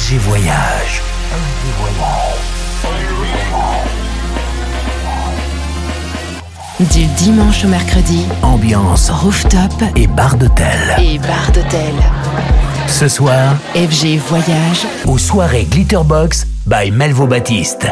FG Voyage. Du dimanche au mercredi, Ambiance rooftop et bar d'hôtel. et bar d'hôtel. Ce soir, FG Voyage, aux soirées Glitterbox by Melvo Baptiste.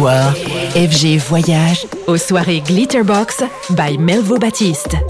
FG Voyage aux soirées Glitterbox by Melvo Baptiste.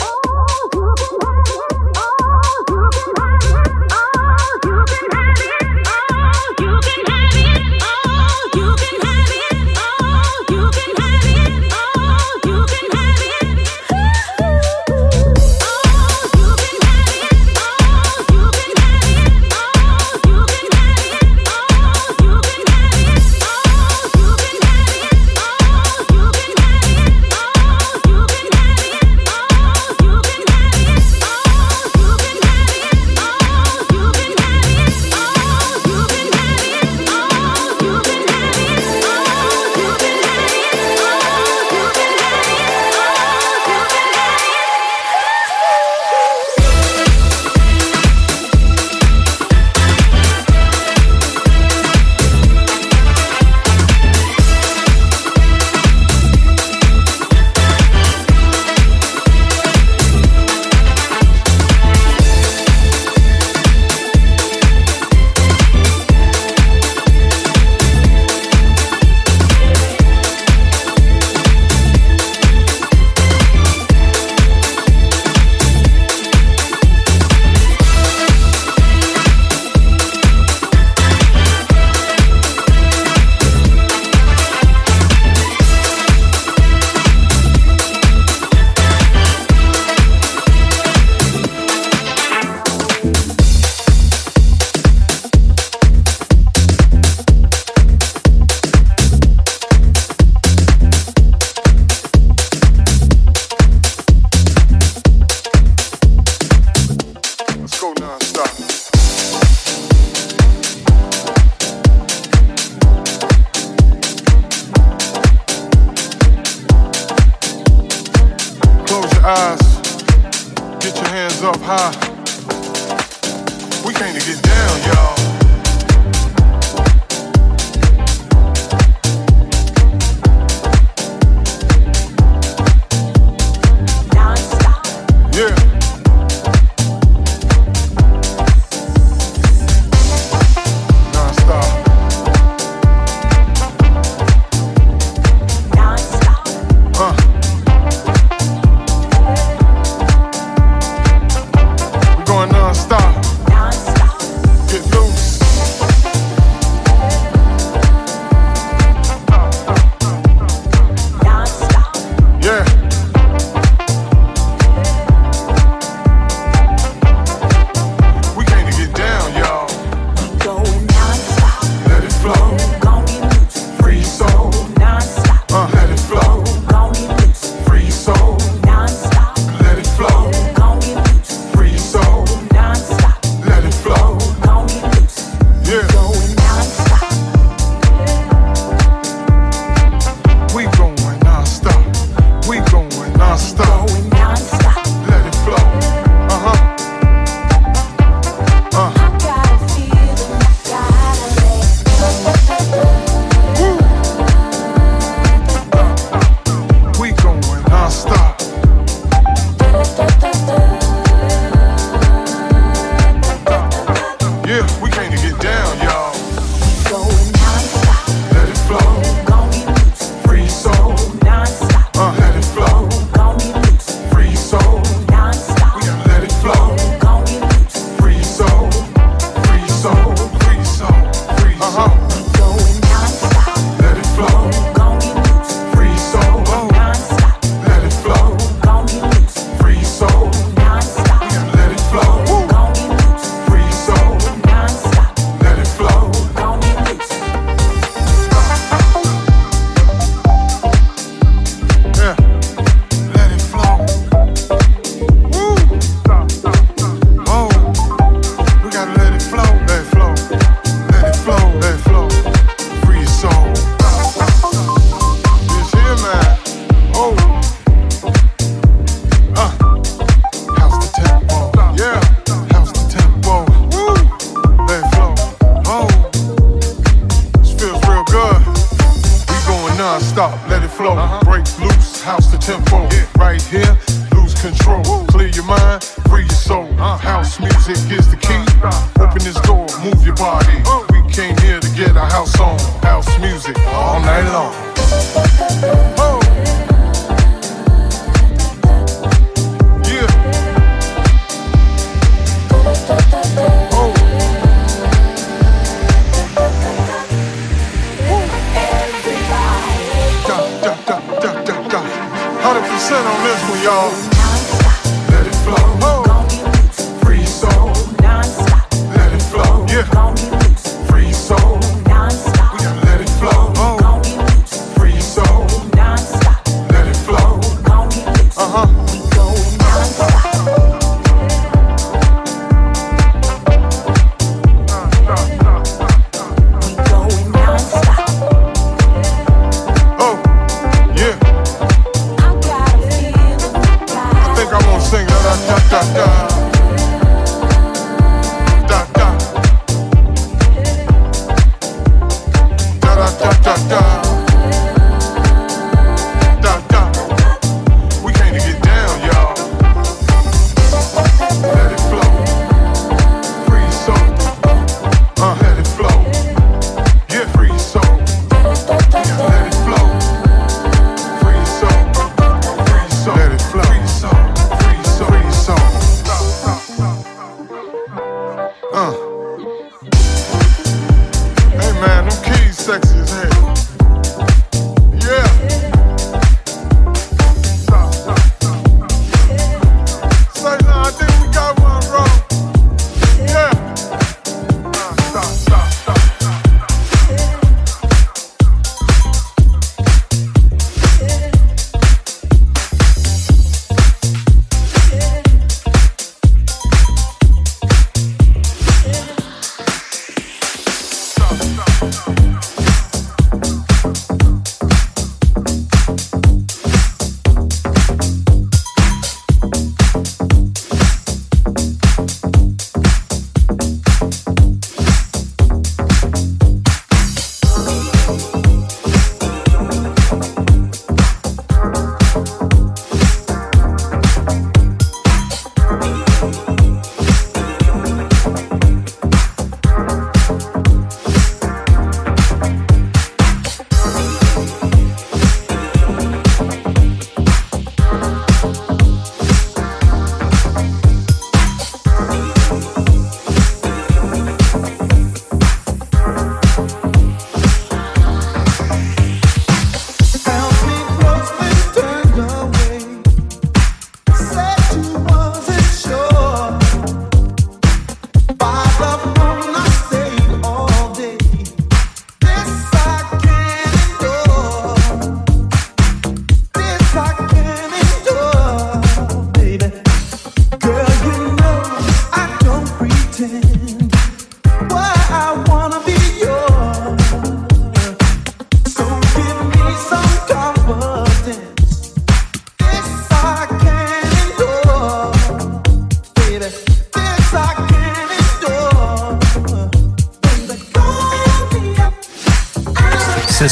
sexy as hell.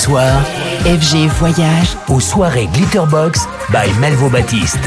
FG Voyage aux soirées Glitterbox by Malvo Baptiste.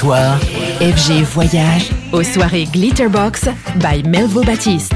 Soir, FG Voyage. Aux soirées Glitterbox by Melvo Baptiste.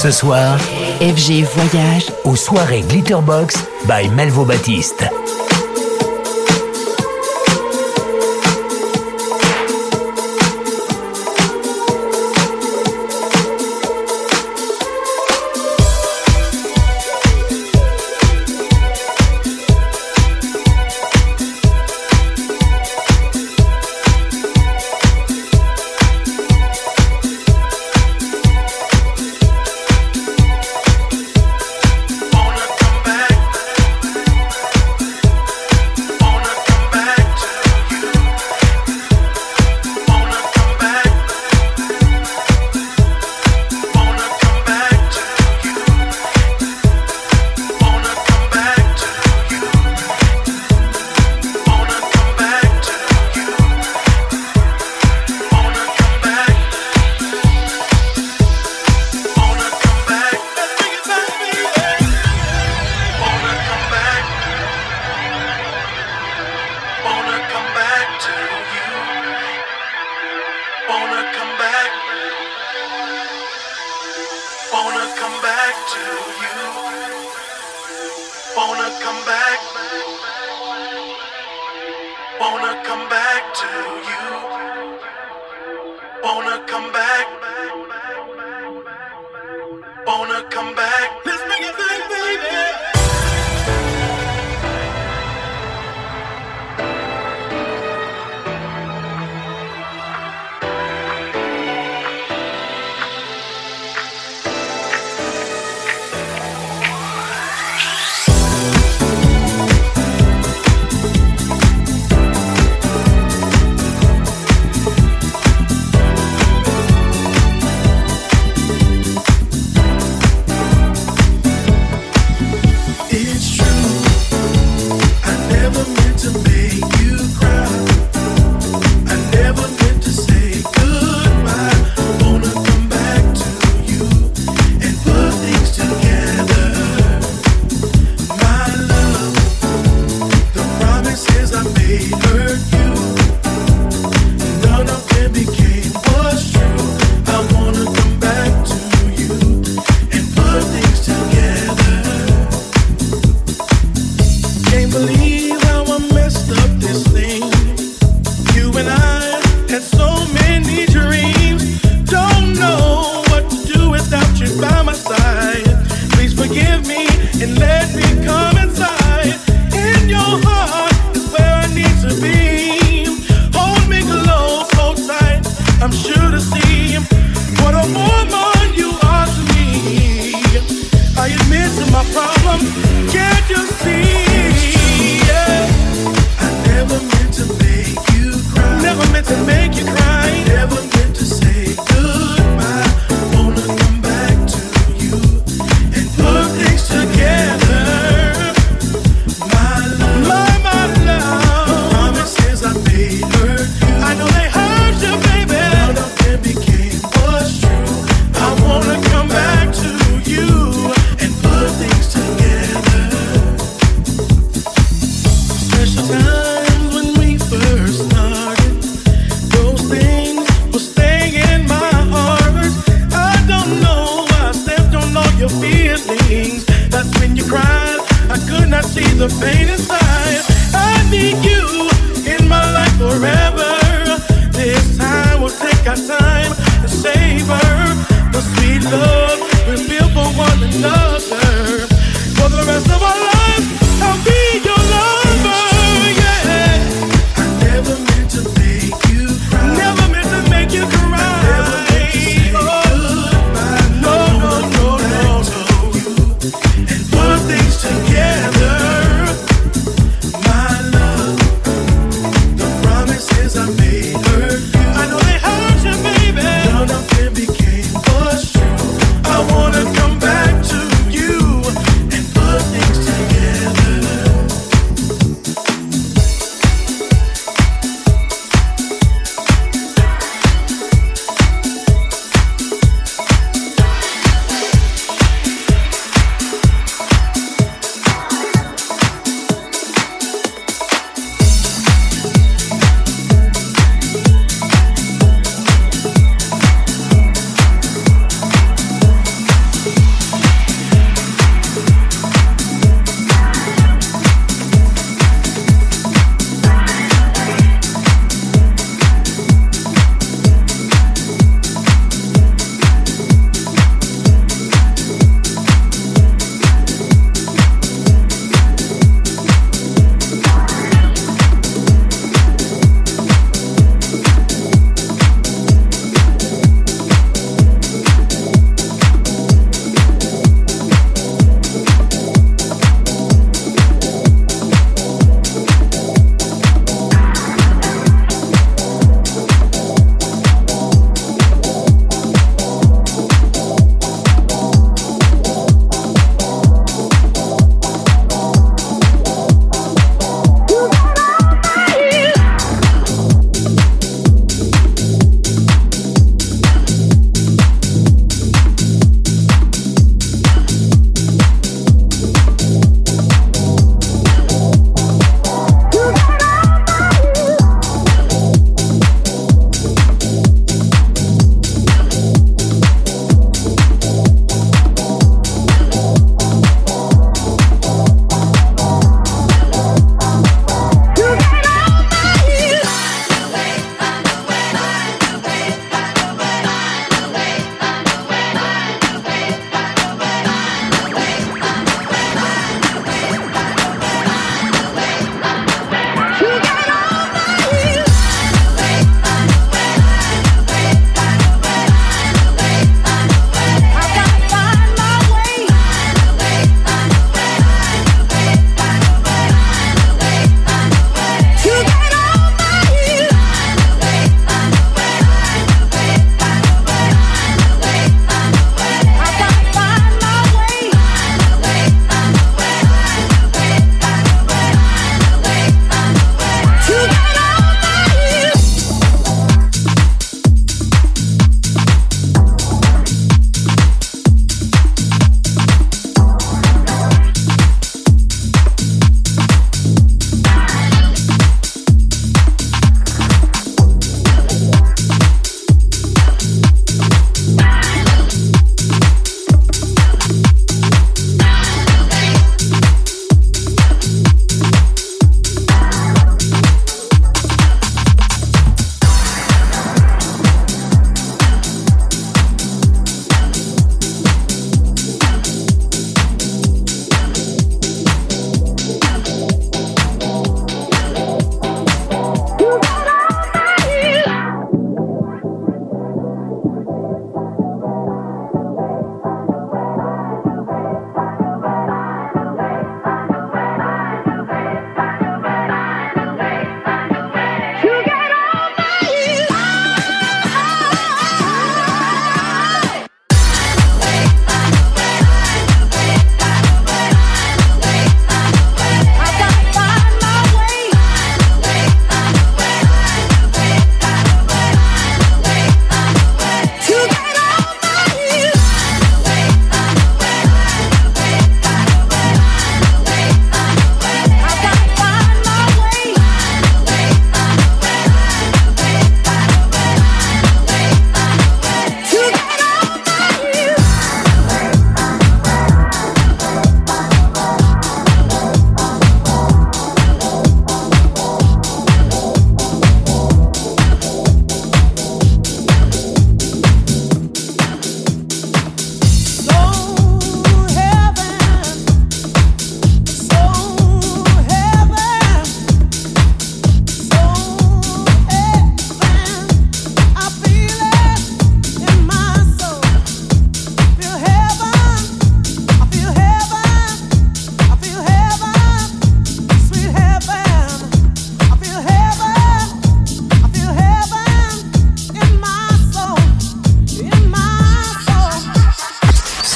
Ce soir, FG Voyage aux soirées Glitterbox by Melvo Baptiste.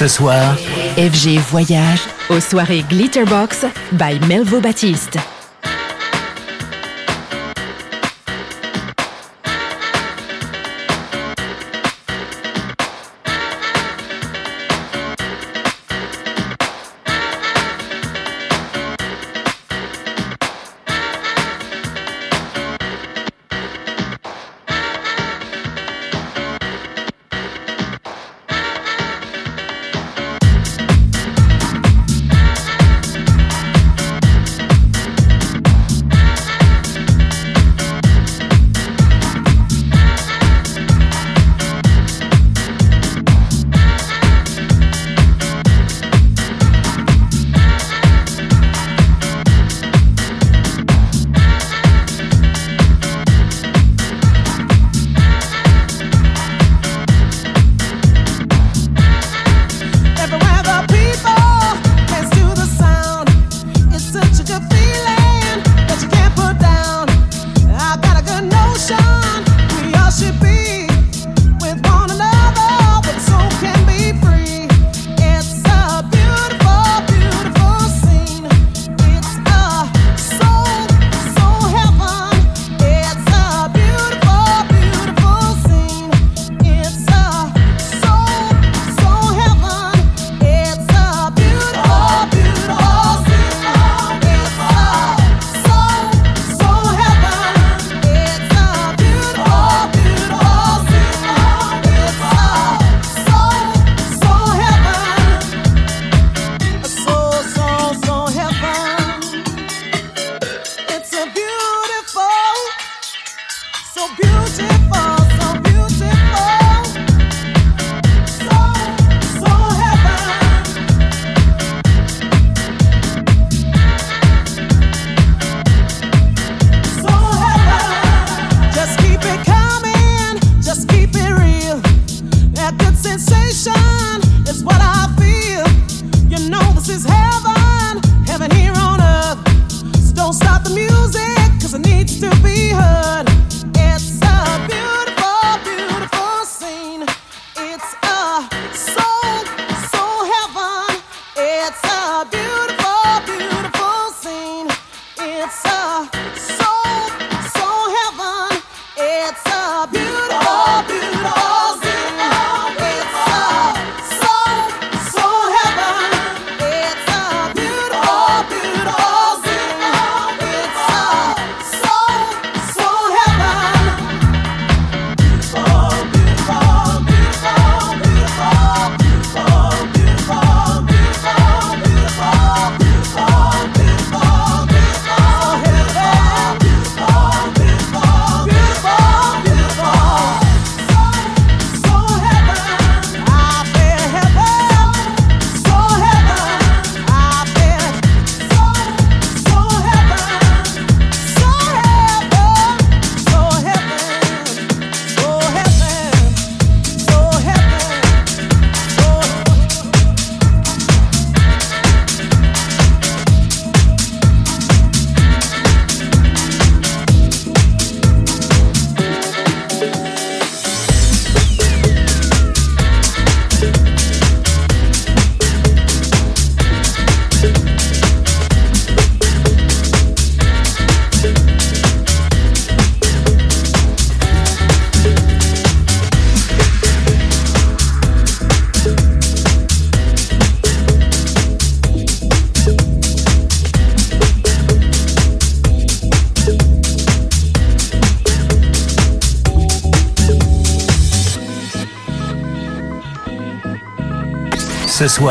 Ce soir, FG Voyage aux soirées Glitterbox by Melvo Baptiste.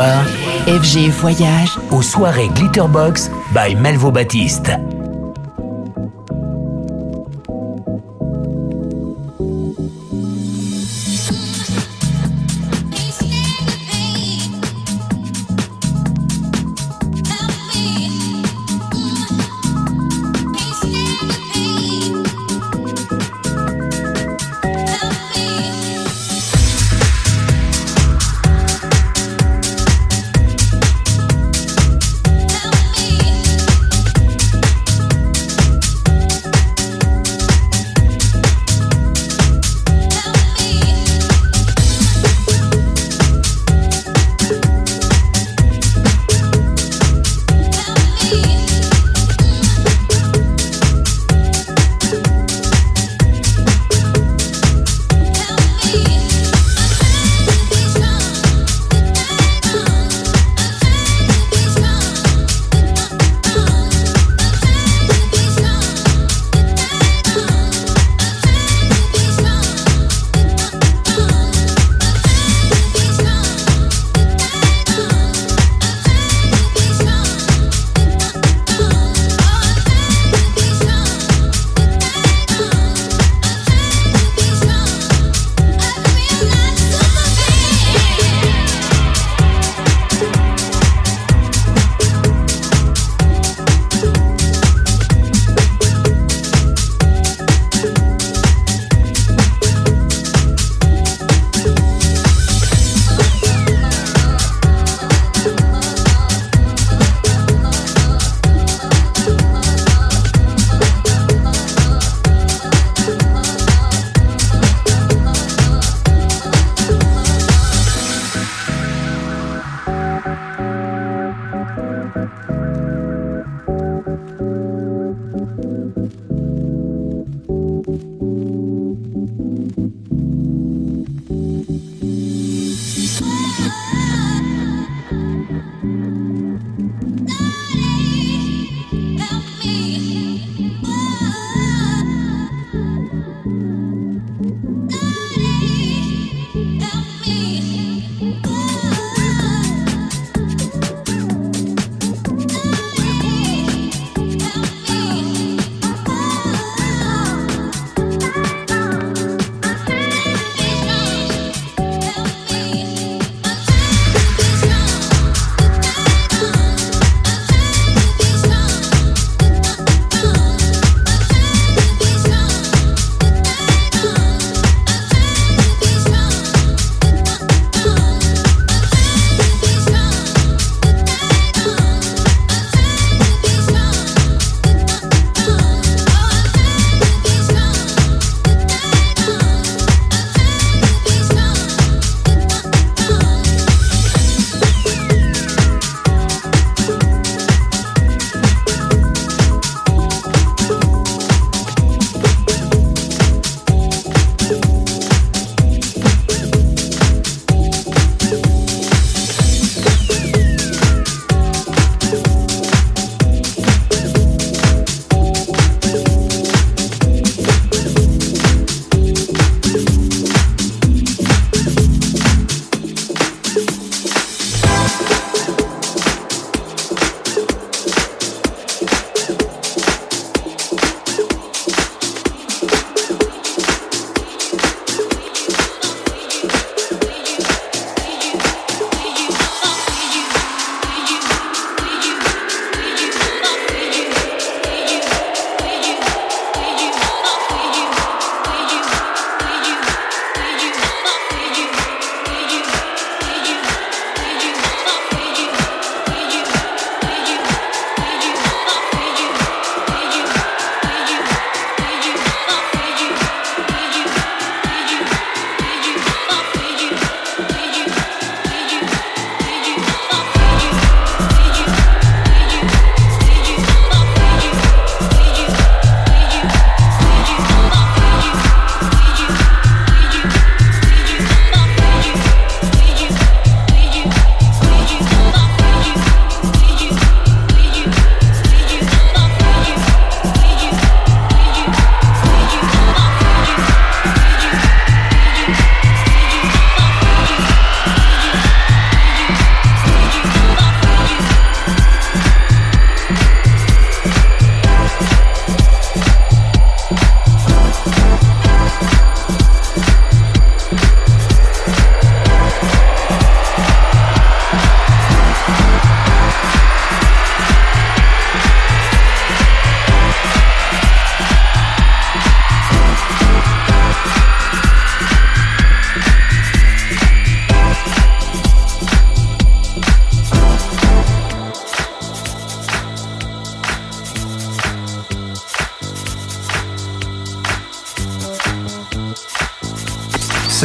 FG Voyage aux soirées Glitterbox by Melvo Baptiste.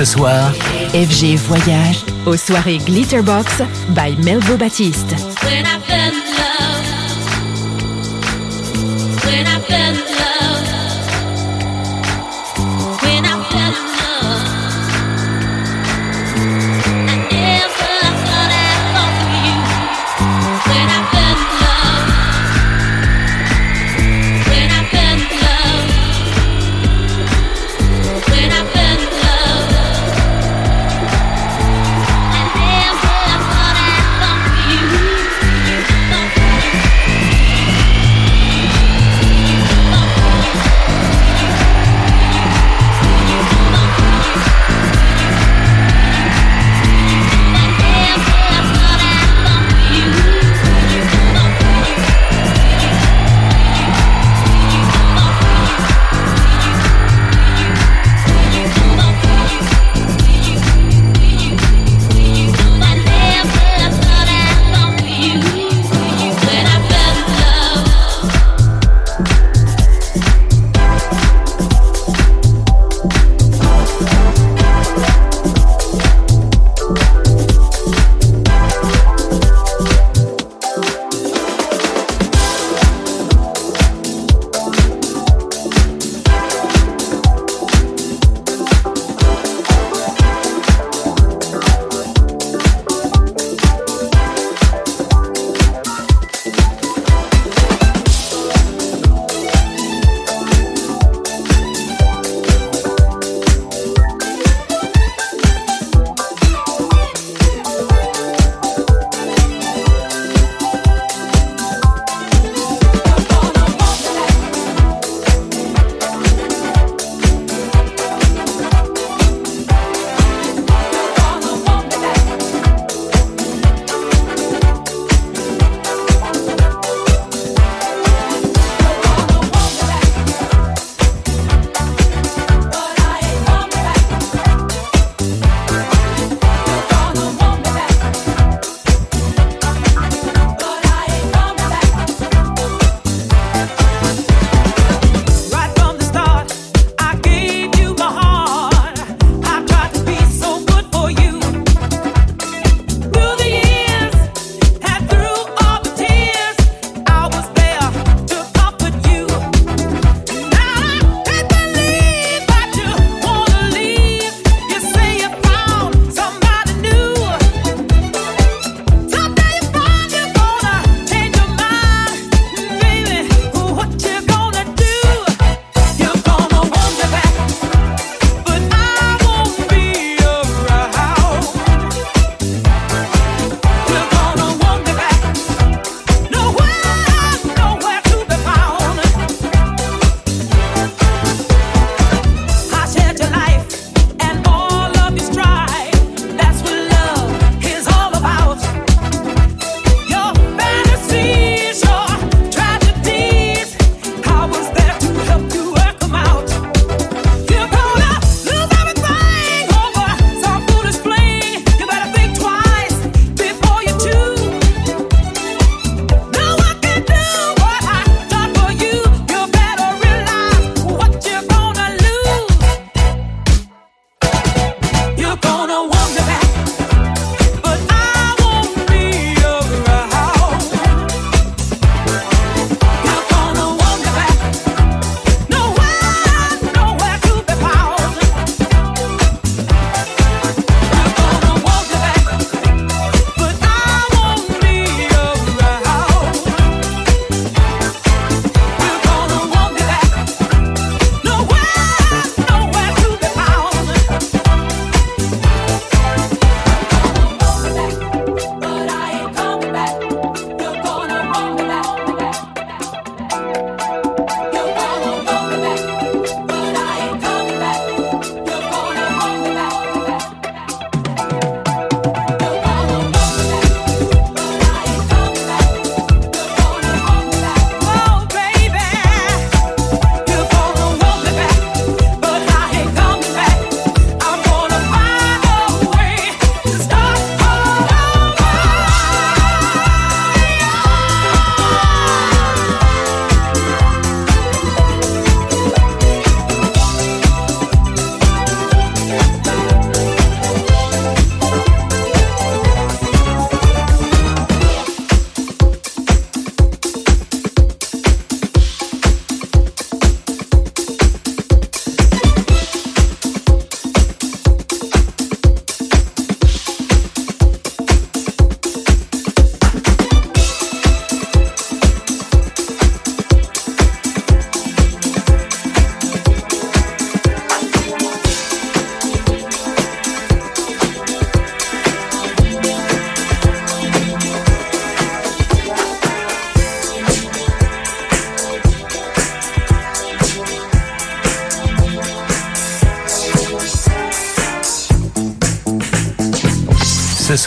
Soir, FG Voyage aux soirées Glitterbox by Melvo Baptiste.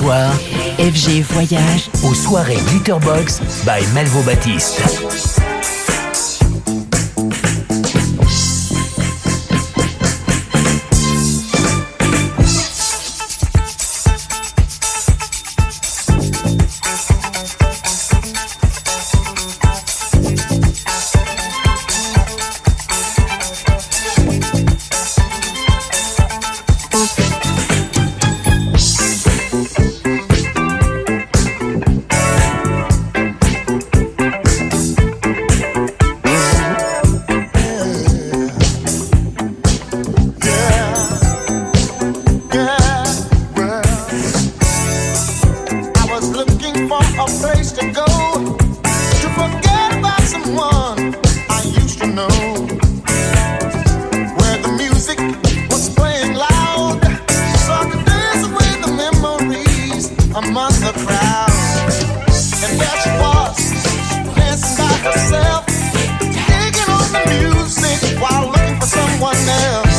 Soir, FG Voyage aux soirées Glitterbox by Melvo Baptiste. someone else.